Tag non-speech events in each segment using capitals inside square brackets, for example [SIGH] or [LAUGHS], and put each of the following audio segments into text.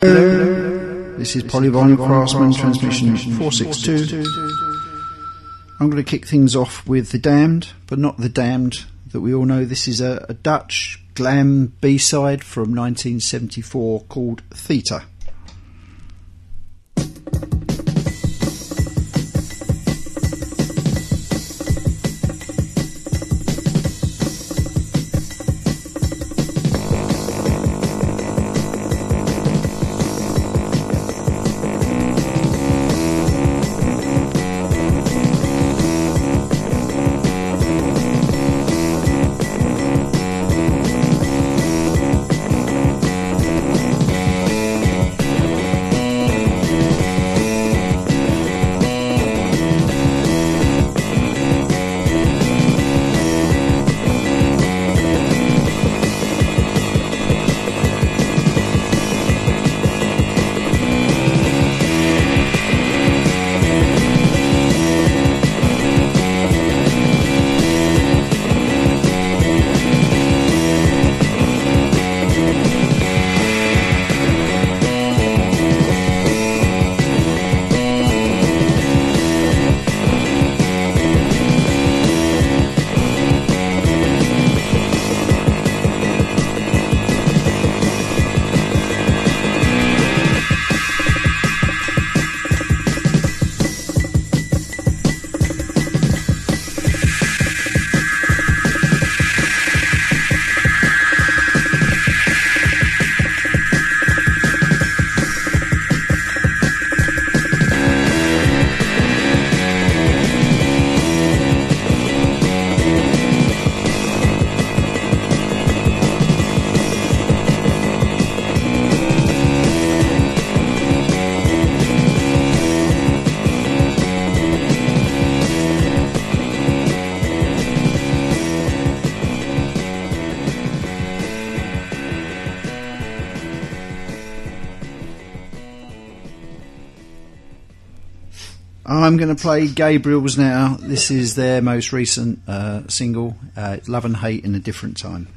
This is Polyvinyl Craftsman transmission 462. I'm going to kick things off with The Damned, but not The Damned that we all know. This is a, a Dutch glam B side from 1974 called Theta. I'm going to play Gabriel's now. This is their most recent uh, single, uh, Love and Hate in a Different Time.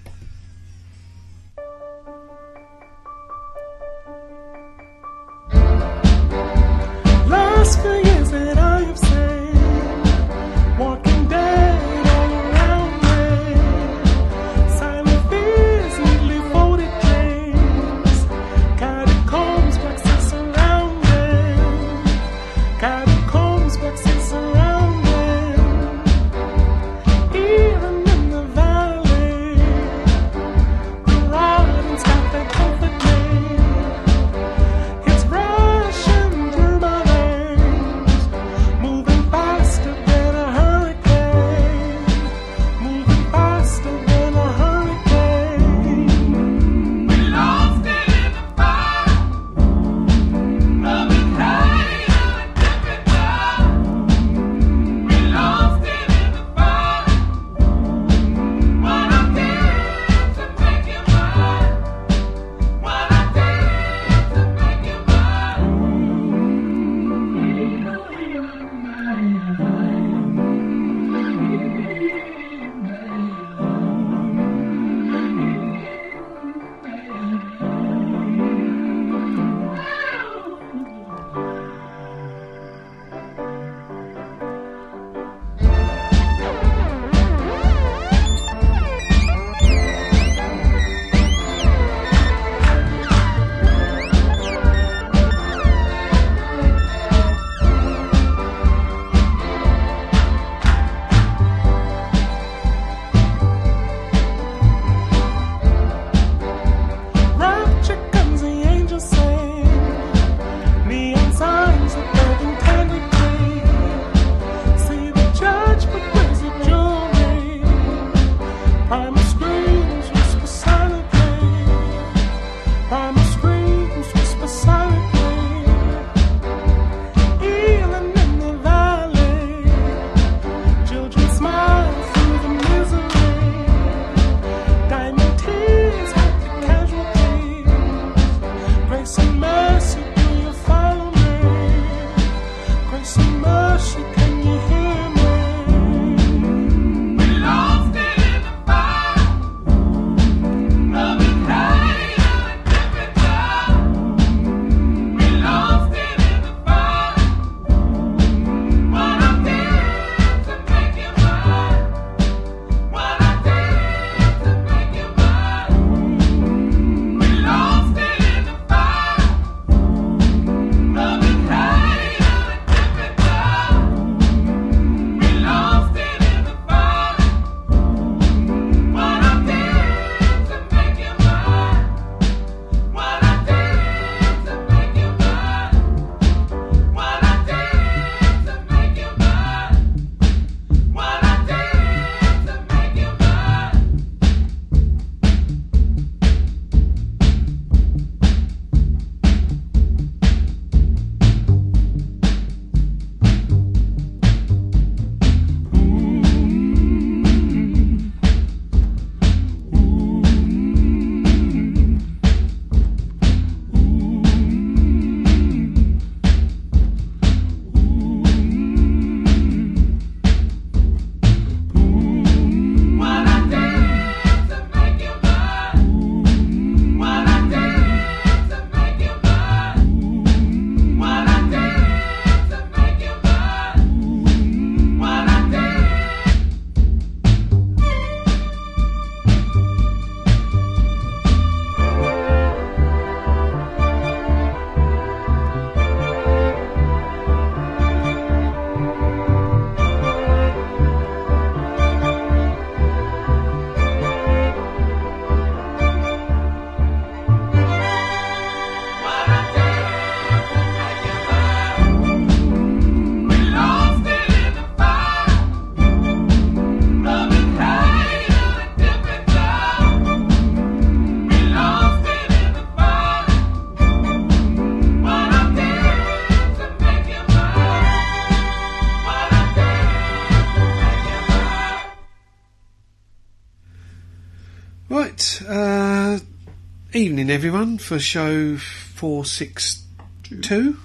Everyone, for show 462.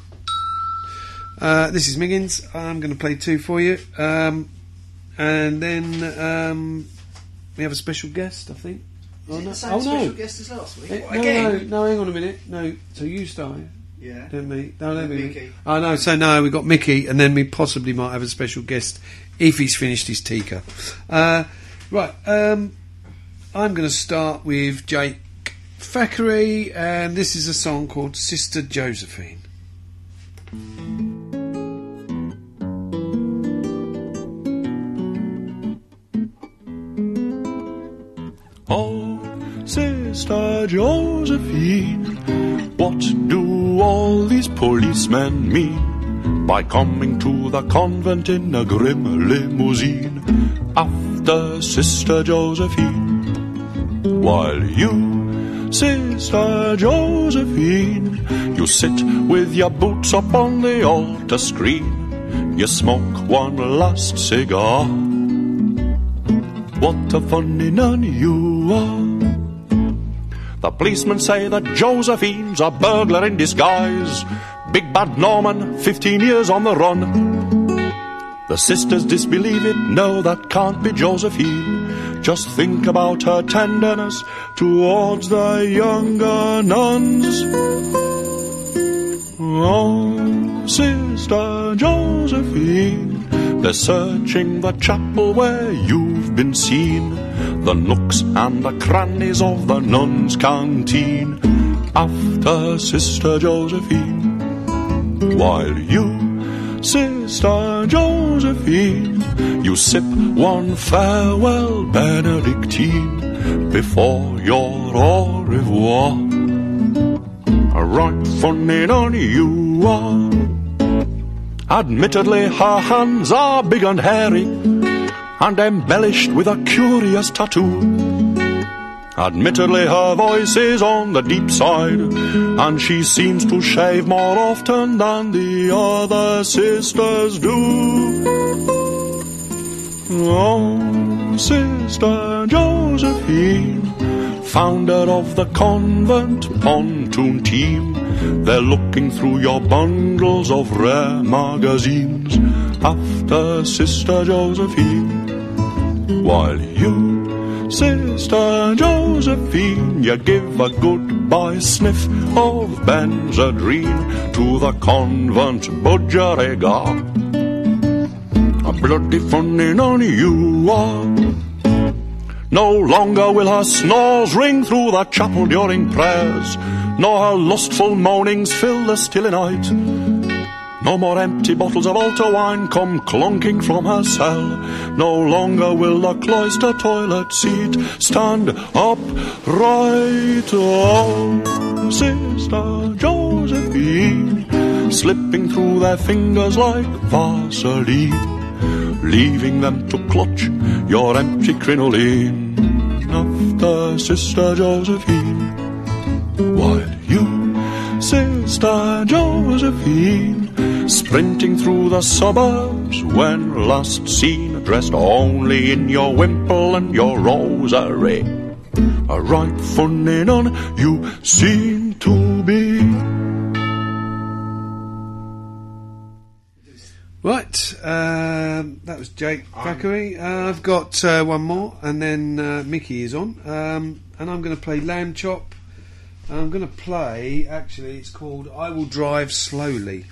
Uh, this is Miggins. I'm going to play two for you. Um, and then um, we have a special guest, I think. Oh, no. oh, no. Special guest as last week? Eh, no, no, no, hang on a minute. No, so you start. Yeah. Then me. No, then me. Mickey. Oh, no, so no, we've got Mickey, and then we possibly might have a special guest if he's finished his Tika. Uh, right, um, I'm going to start with Jake Thackray, and this is a song called Sister Josephine. Oh, Sister Josephine, what do all these policemen mean by coming to the convent in a grim limousine after Sister Josephine? While you, Sister Josephine, you sit with your boots up on the altar screen, you smoke one last cigar. What a funny nun you are. The policemen say that Josephine's a burglar in disguise. Big bad Norman, 15 years on the run. The sisters disbelieve it, no, that can't be Josephine. Just think about her tenderness towards the younger nuns. Oh, Sister Josephine, they're searching the chapel where you've been seen, the nooks and the crannies of the nuns' canteen. After Sister Josephine, while you, Sister Josephine, you sip one farewell Benedictine before your au revoir. A right funny nun you are. Admittedly, her hands are big and hairy, and embellished with a curious tattoo. Admittedly, her voice is on the deep side, and she seems to shave more often than the other sisters do. Oh, Sister Josephine, founder of the convent pontoon team, they're looking through your bundles of rare magazines after Sister Josephine. While you, Sister Josephine, you give a goodbye sniff of Benzedrine to the convent budgerigar. A bloody funny nun you are. No longer will her snores ring through the chapel during prayers, nor her lustful moanings fill the stilly night. No more empty bottles of altar wine come clunking from her cell. No longer will the cloister toilet seat stand upright. Oh, Sister Josephine, slipping through their fingers like Vaseline leaving them to clutch your empty crinoline after Sister Josephine. While you, Sister Josephine, sprinting through the suburbs when last seen, dressed only in your wimple and your rosary. A right funny nun you seem to be. Right, um, that was Jake Thackray. Uh, I've got uh, one more, and then uh, Mickey is on, um, and I'm going to play Lambchop. I'm going to play. Actually, it's called "I Will Drive Slowly."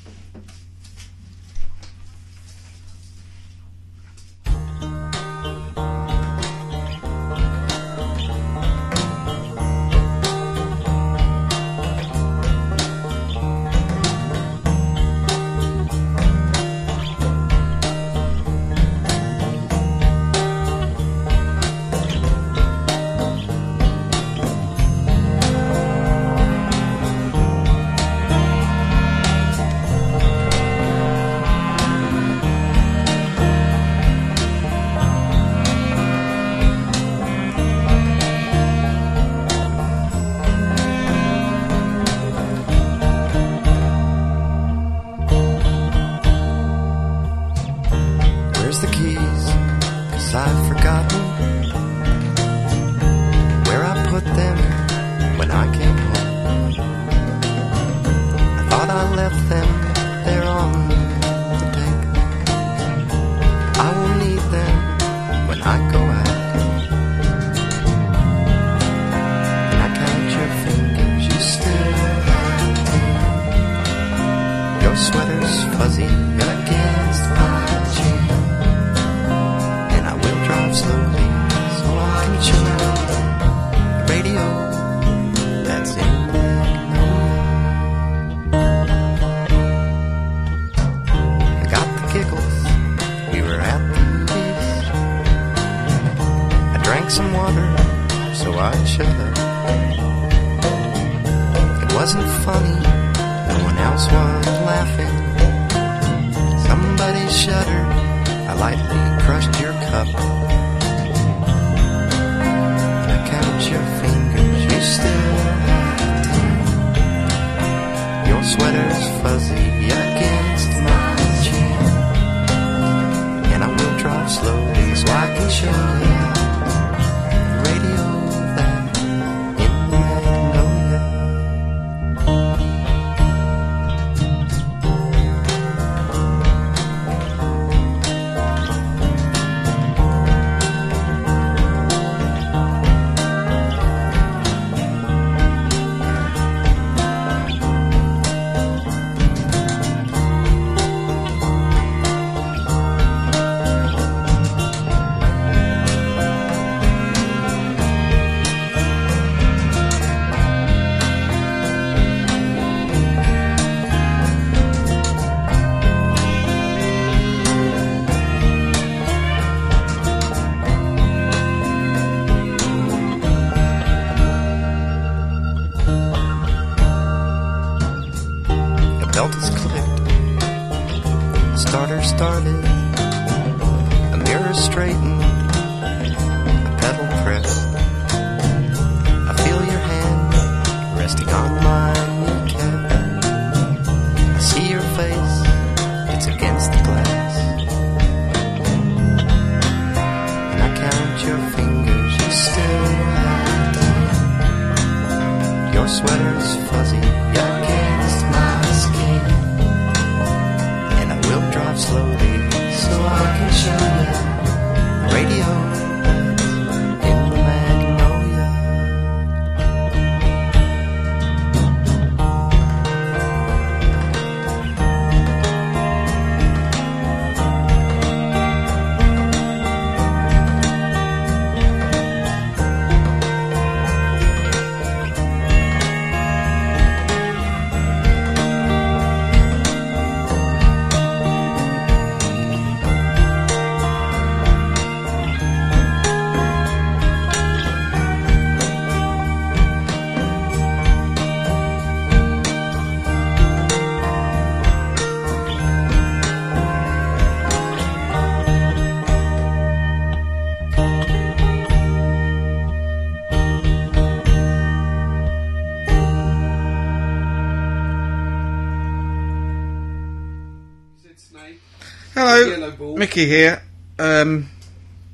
Hello. Mickey here. Um,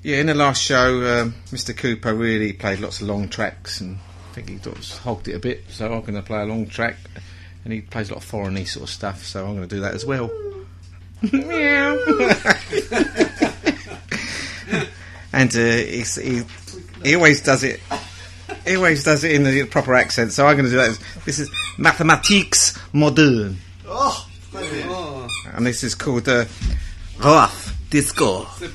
yeah, in the last show, um, Mr. Cooper really played lots of long tracks, and I think he sort of hogged it a bit. So I'm going to play a long track, and he plays a lot of foreigny sort of stuff. So I'm going to do that as well. [LAUGHS] Meow. [LAUGHS] and uh, he's, he he always does it. He always does it in the proper accent. So I'm going to do that. This is Mathematiques Moderne. Oh, and this is called uh, Rough Disco. c'est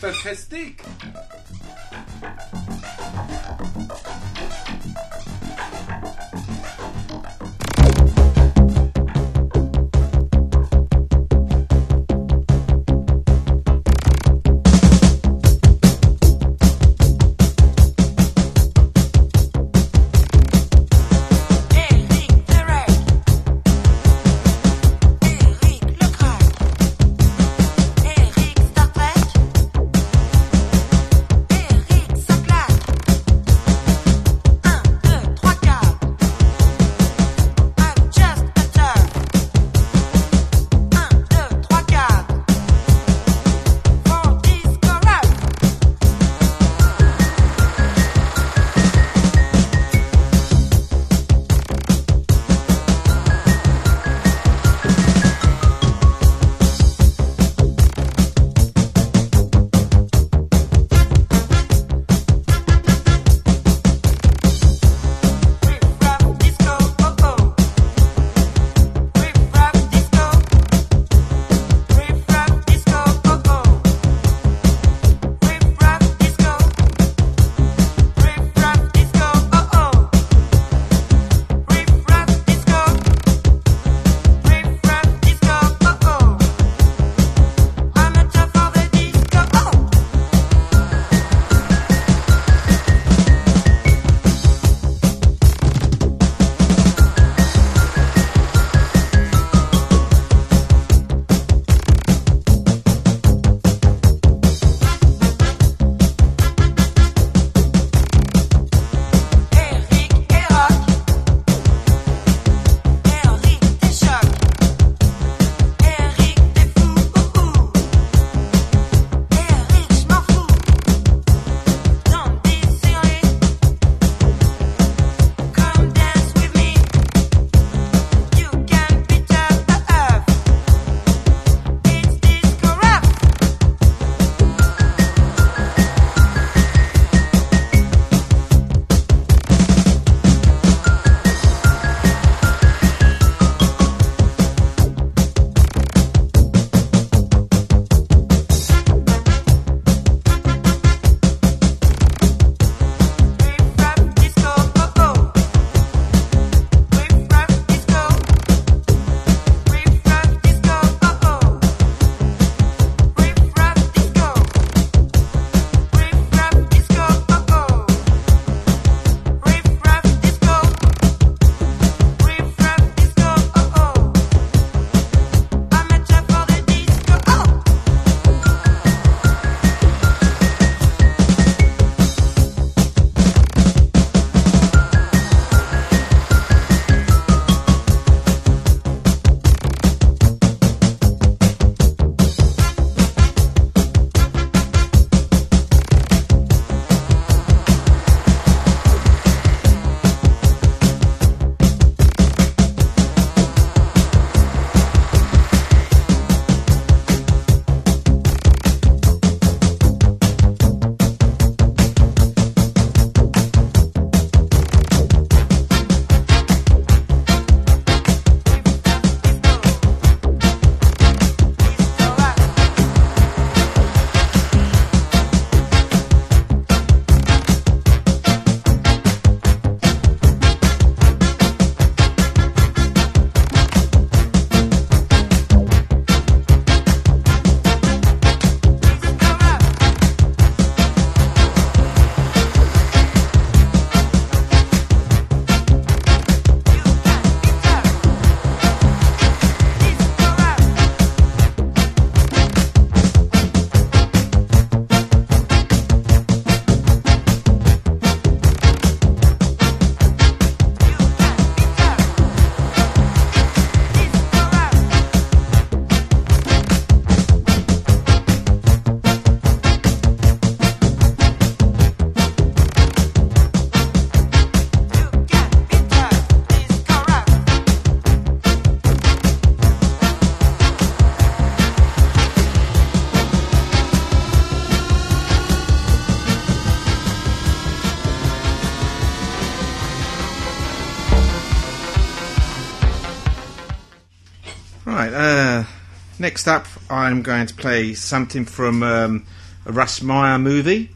next up, I'm going to play something from um, a Russ Meyer movie.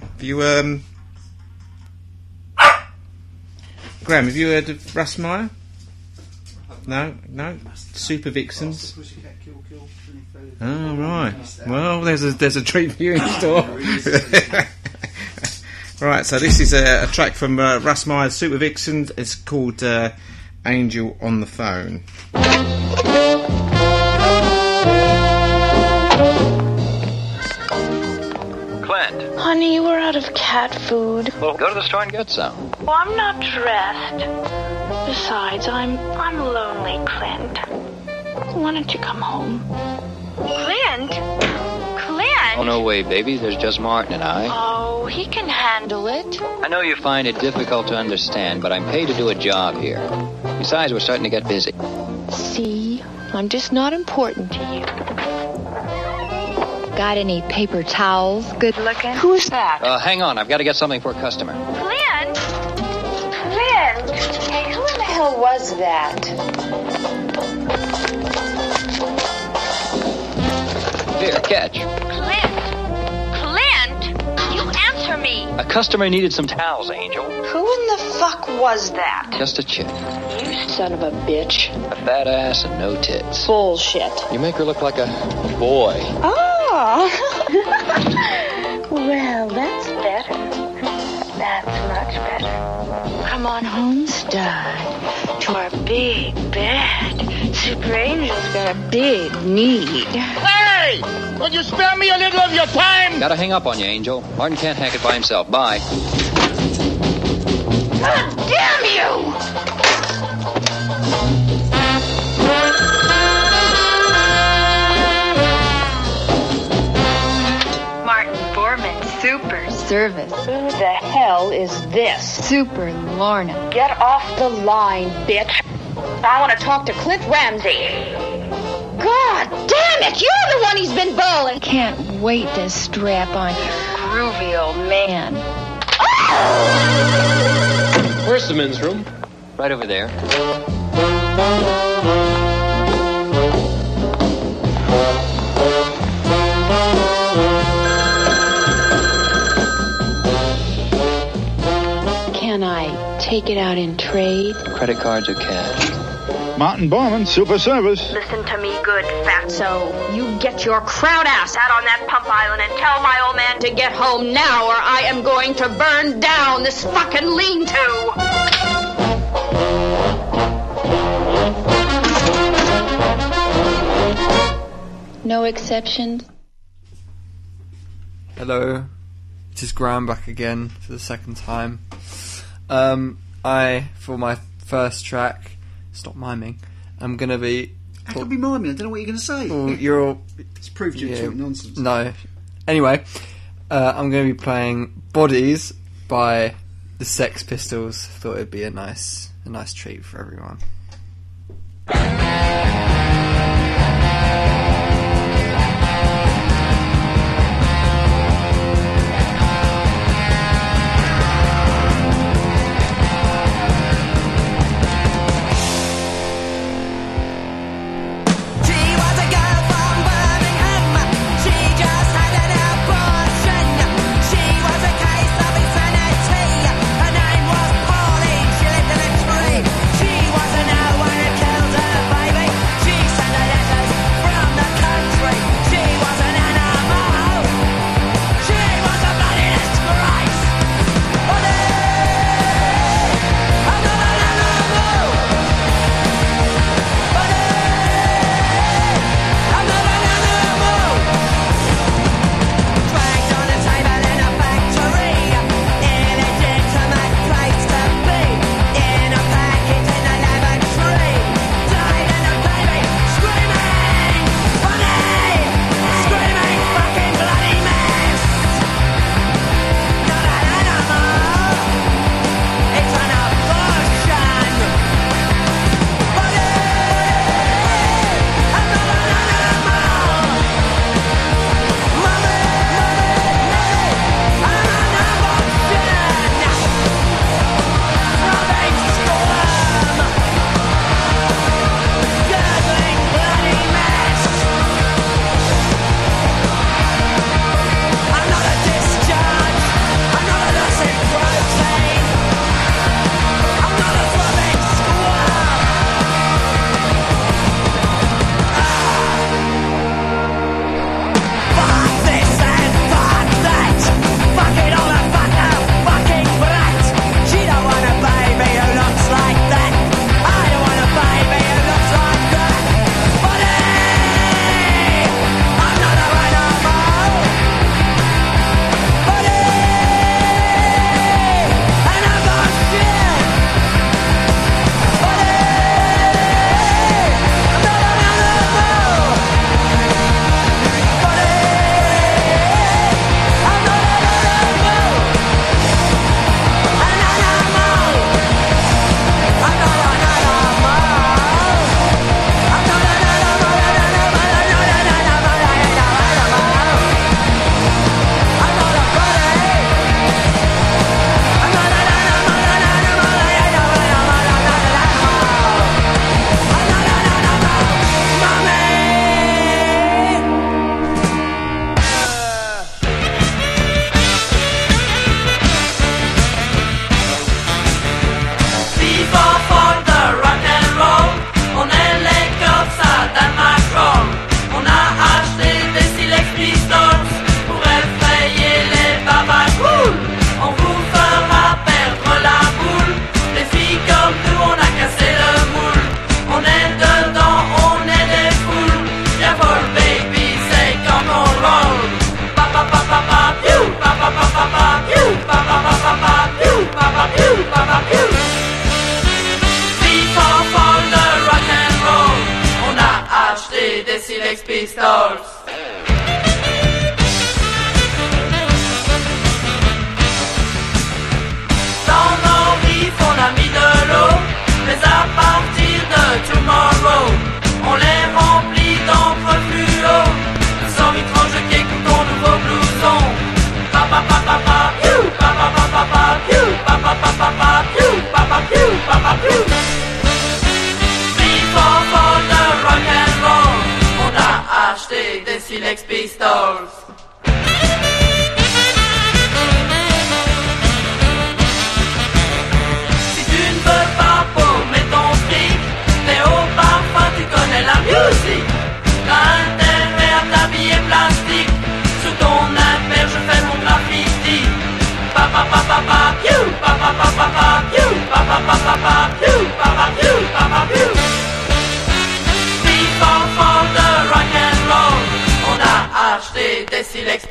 Have you, um, Graham? Have you heard of Russ Meyer? No, no. Supervixens. Oh right. Well, there's a there's a treat for you in store. [LAUGHS] right. So this is a, a track from uh, Russ Meyer's Supervixens. It's called uh, "Angel on the Phone." Clint, Honey, we're out of cat food. well, go to the store and get some. Well, I'm not dressed. Besides, I'm I'm lonely, Clint. Why don't you come home? Clint? Clint? Oh, no way, baby. There's just Martin and I. Oh, he can handle it. I know you find it difficult to understand, but I'm paid to do a job here. Besides, we're starting to get busy. See, I'm just not important to you. Got any paper towels? Good looking. Who's that? Uh, hang on. I've got to get something for a customer. Lynn? Lynn? Hey, who in the hell was that? Here, catch. A customer needed some towels, Angel. Who in the fuck was that? Just a chick. You son of a bitch. A fat ass and no tits. Bullshit. You make her look like a boy. Oh. [LAUGHS] well, that's better. That's much better. Come on home, stud. To our big bed. Super Angel's got a big need. Hey! Would you spare me a little of your time? Gotta hang up on you, Angel. Martin can't hack it by himself. Bye. God damn you! Martin Bormann, super service. Who the hell is this? Super Lorna. Get off the line, bitch. I want to talk to Clint Ramsey. God damn it! You're the one he's been bowling. Can't wait to strap on you. Groovy old man. Where's the men's room? Right over there. Can I take it out in trade? Credit cards or cash? Martin Bormann, Super Service. Listen to me good, fatso. You get your crowd ass out on that pump island and tell my old man to get home now or I am going to burn down this fucking lean-to. No exceptions. Hello, it is Graham back again for the second time. Um, I, for my first track, stop miming, I'm gonna be. I can be miming? I don't know what you're going to say. Well, you're all. It's proved you're yeah, talking nonsense. No. Anyway, uh, I'm gonna be playing Bodies by the Sex Pistols. Thought it'd be a nice, a nice treat for everyone.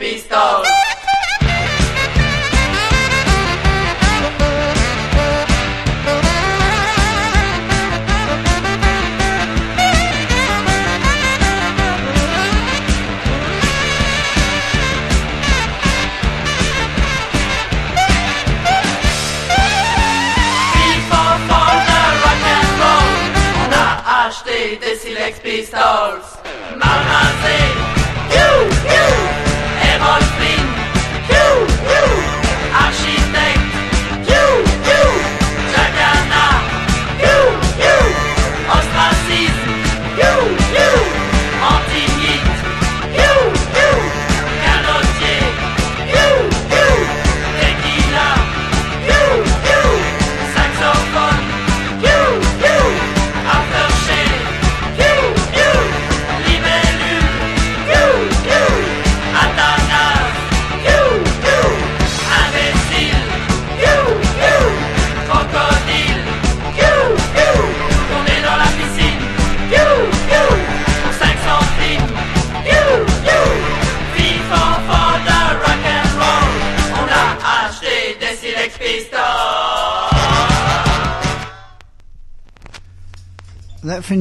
Pistol.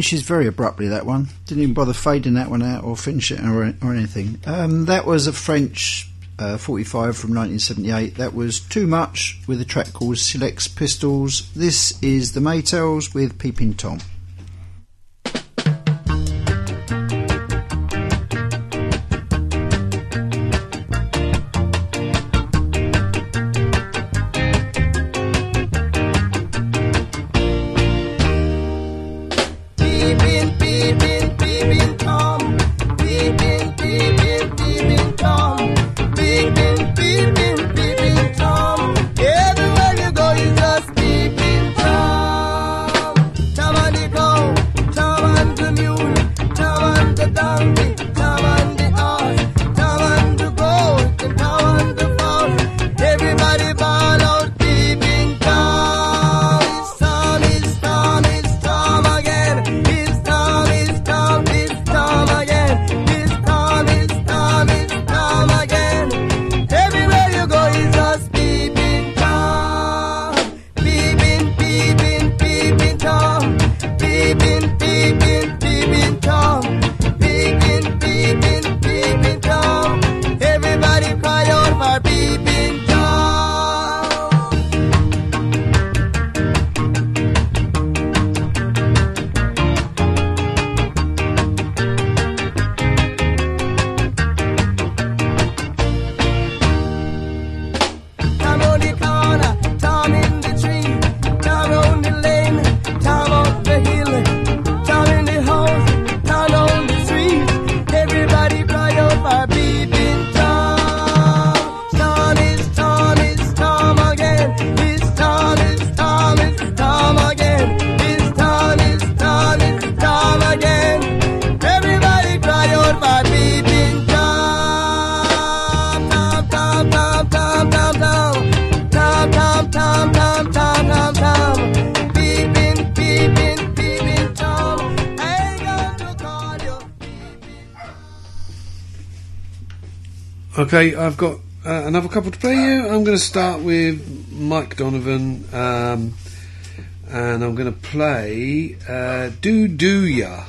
finishes very abruptly, that one. Didn't even bother fading that one out or finish it or, or anything. Um, that was a French uh, 45 from 1978. That was Too Much with a track called "Selects Pistols. This is the Maytals with Peeping Tom. Okay, I've got uh, another couple to play you. I'm going to start with Mike Donovan, um, and I'm going to play uh, Do Do Ya.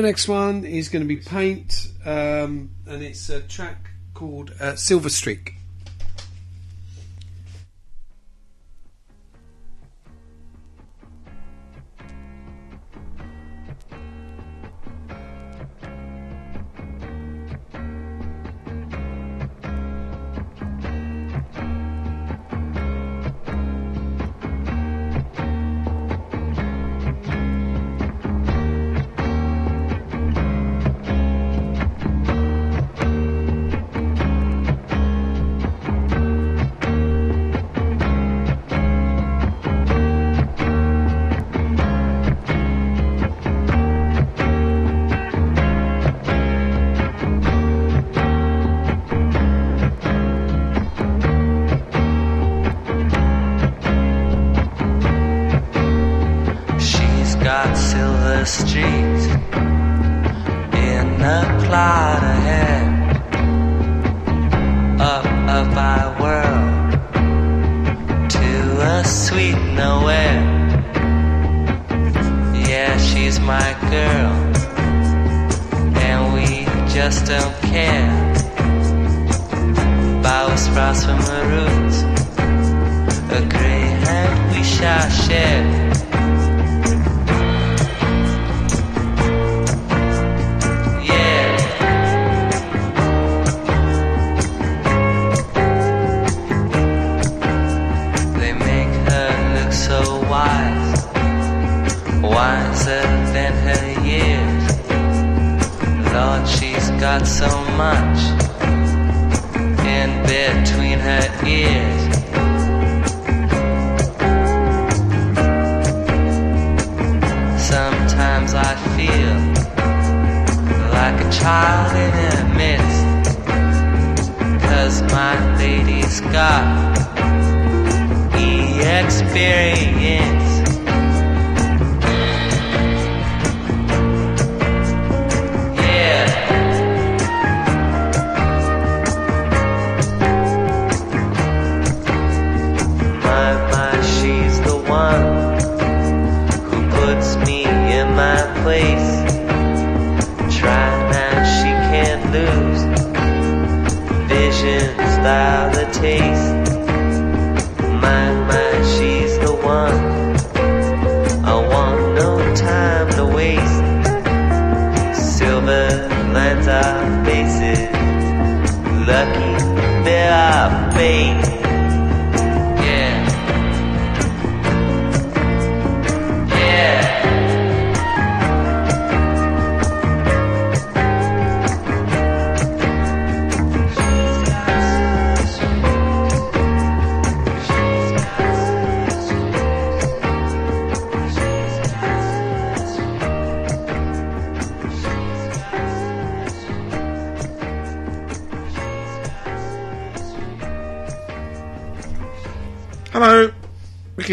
my next one is going to be Paint, um, and it's a track called uh, Silver Streak. got silver streets in the cloud ahead. Up, up our world to a sweet nowhere. Yeah, she's my girl, and we just don't care Bow sprouts from the roots. A gray hand we shall share. Lord, she's got so much in between her ears. Sometimes I feel like a child in a mist. Cause my lady's got the experience.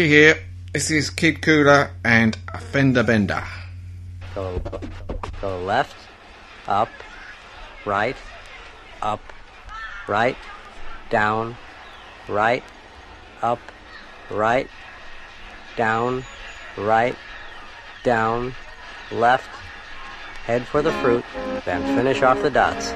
Here. This is Kid Koala and Fender Bender. Go, go left, up, right, up, right, down, right, up, right, down, right, down, left, head for the fruit, then finish off the dots.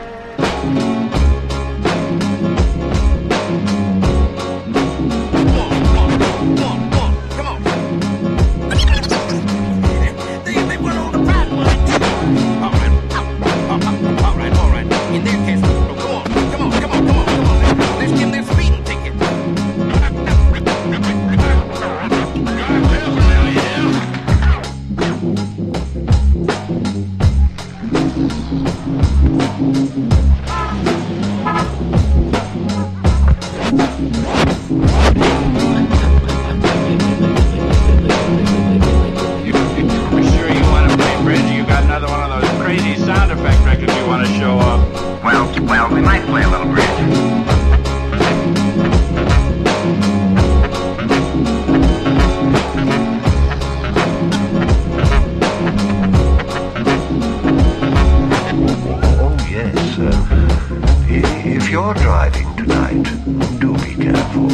Do be careful.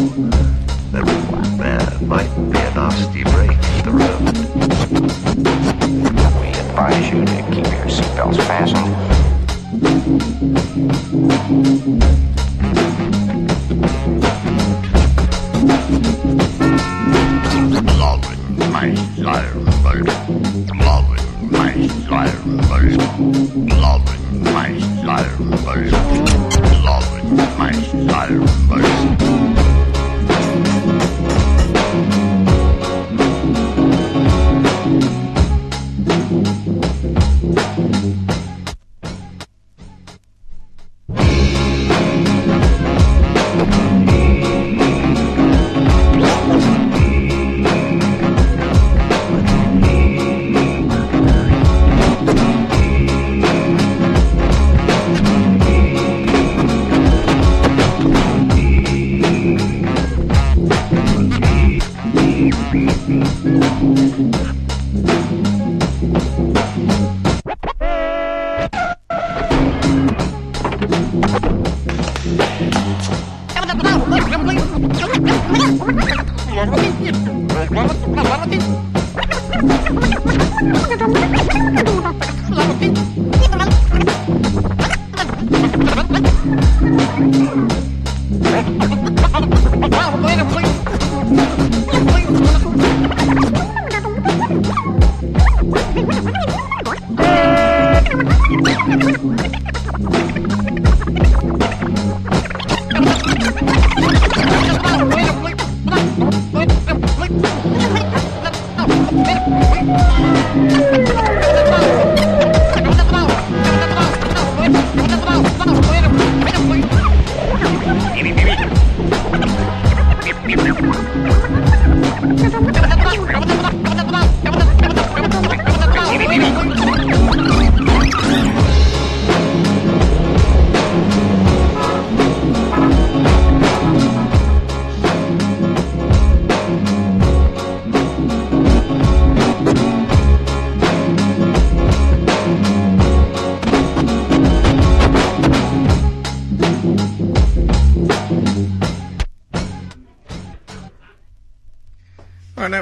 There, there might be a nasty break in the road. We advise you to keep your seatbelts fastened. Loving my Salmon. Loving my Salmon. Loving my Salmon. Loving my Salmon.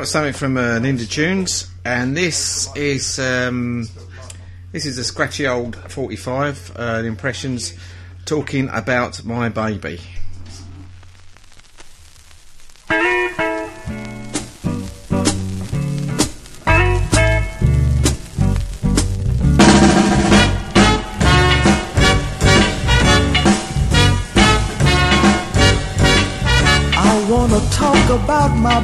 Something from uh, Ninja Tunes, and this is um, this is a scratchy old 45 uh, impressions talking about my baby. I wanna talk about my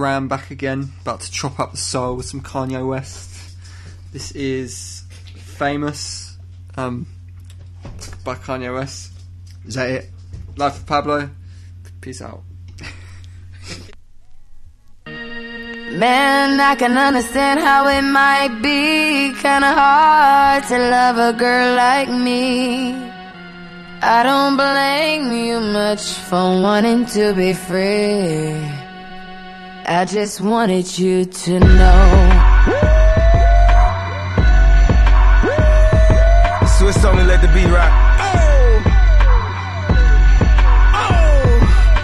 Graham back again, about to chop up the soul with some Kanye West. This is famous um, by Kanye West. Is that it? Life of Pablo. Peace out. Man, I can understand how it might be kinda hard to love a girl like me. I don't blame you much for wanting to be free. I just wanted you to know. Swizz only let the beat rock. Oh.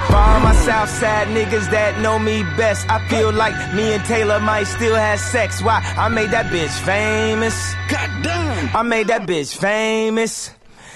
For all my Southside niggas that know me best, I feel like me and Taylor might still have sex. Why? I made that bitch famous. Goddamn. I made that bitch famous.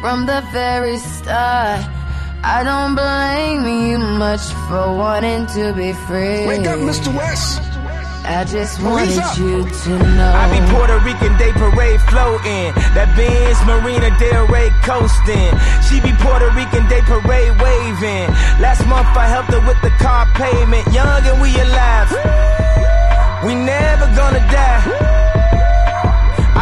from the very start. I don't blame you much for wanting to be free. Wake up, Mr. West. I just Police wanted up. you to know. I be Puerto Rican Day Parade floating. That Benz Marina Del Rey coasting. She be Puerto Rican Day Parade waving. Last month I helped her with the car payment. Young and we alive. We never gonna die.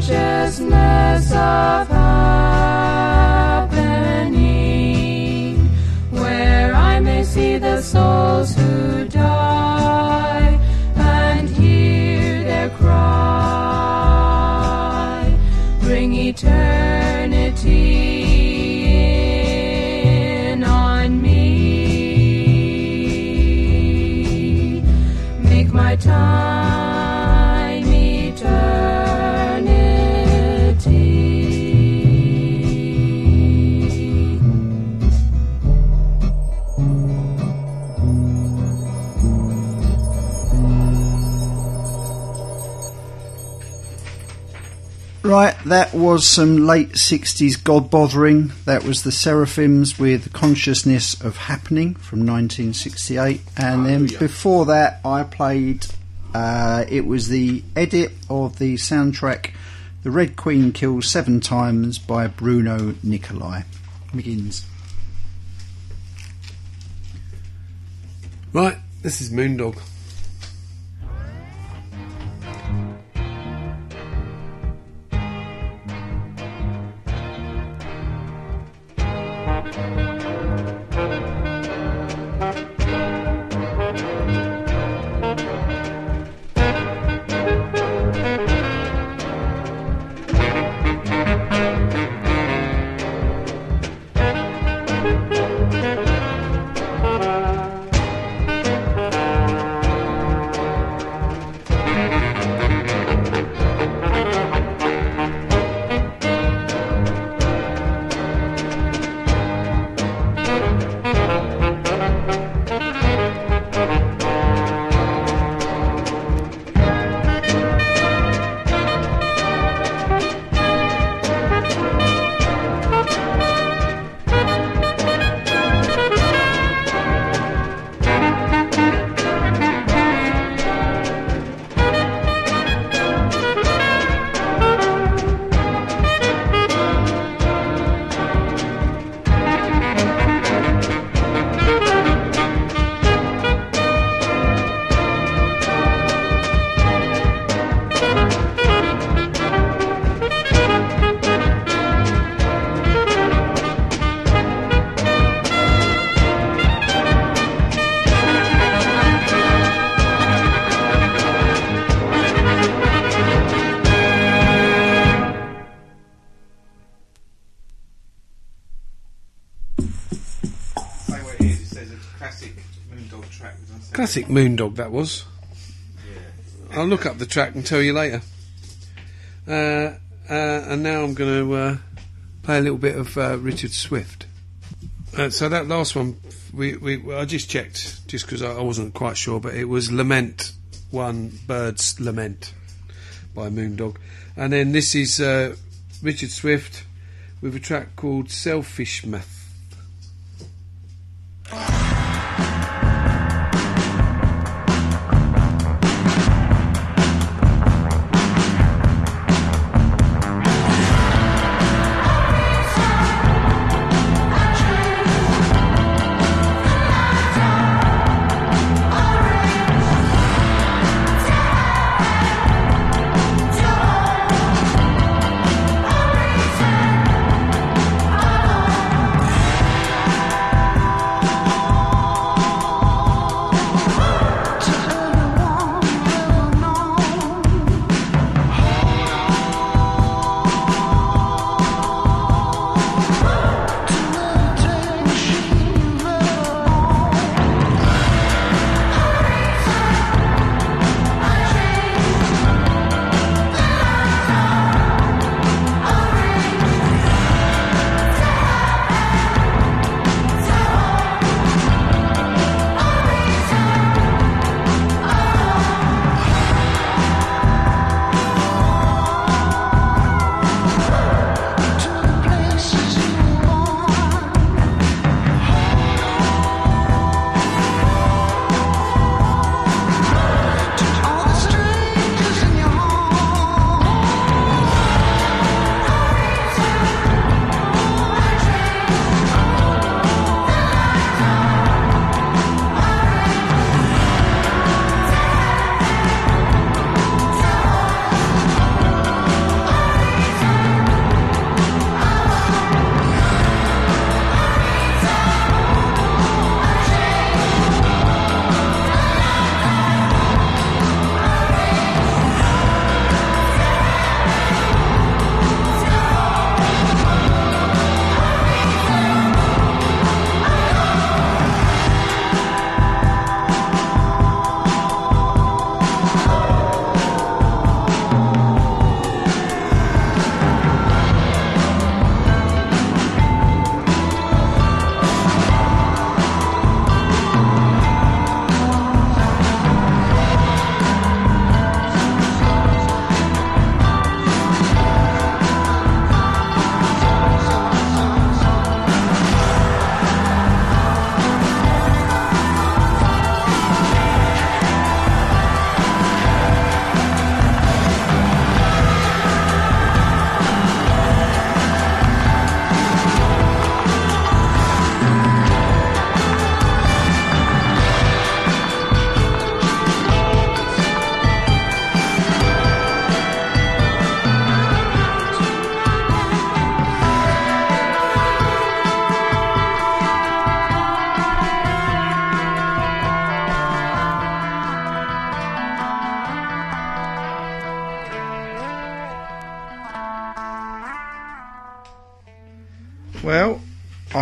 Consciousness of that was some late 60s God bothering. That was the Seraphims with Consciousness of Happening from 1968. And then before that, I played, uh, it was the edit of the soundtrack The Red Queen Kills Seven Times by Bruno Nicolai. McGinns. Right, this is Moondog. Classic Moondog, that was. I'll look up the track and tell you later. Uh, uh, and now I'm going to uh, play a little bit of uh, Richard Swift. Uh, so that last one, we, we I just checked, just because I, I wasn't quite sure, but it was Lament One Bird's Lament by Moondog, and then this is uh, Richard Swift with a track called Selfish Math.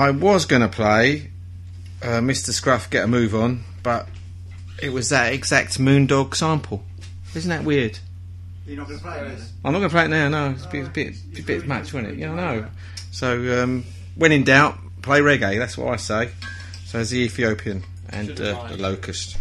I was going to play uh, Mr. Scruff Get a Move On, but it was that exact Moondog sample. Isn't that weird? You're not going to play it? I'm not going to play it now. No, it's a bit, a bit, a bit much, wasn't it? Yeah, I know. So um, when in doubt, play reggae. That's what I say. So there's the Ethiopian and uh, the Locust.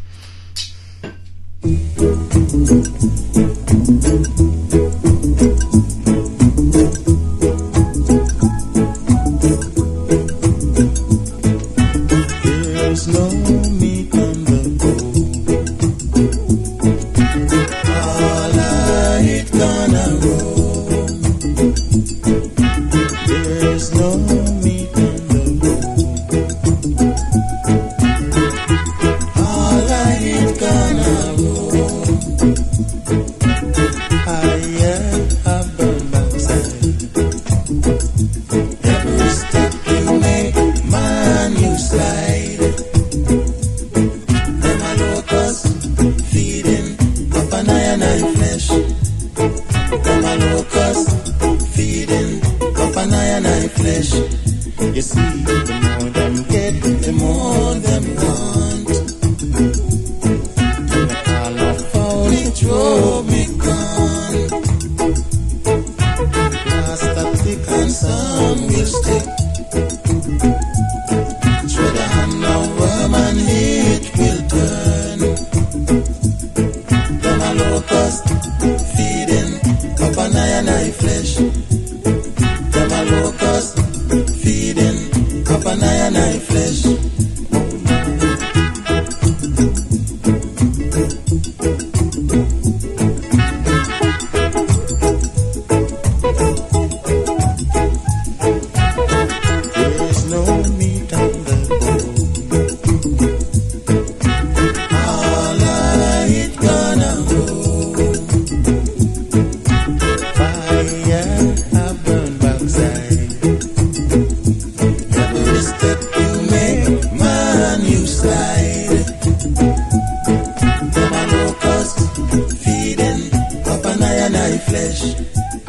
flesh.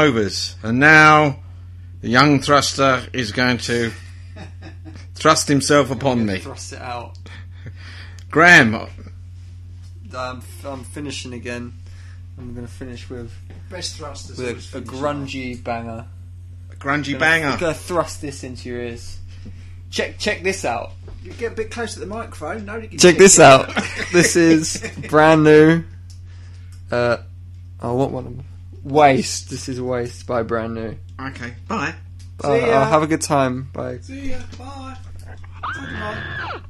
overs. And now the young thruster is going to thrust himself [LAUGHS] upon me. Thrust it out. Graham. I'm, I'm finishing again. I'm going to finish with best thrusters. With a, a grungy banger. A grungy I'm gonna, banger. I'm going to thrust this into your ears. Check check this out. You get a bit closer to the microphone. No, check this out. [LAUGHS] this is brand new. Uh, oh, I want one of them waste. This is waste. by brand new. Okay, bye. Bye. See ya. I'll have a good time. Bye. See ya. Bye. Bye.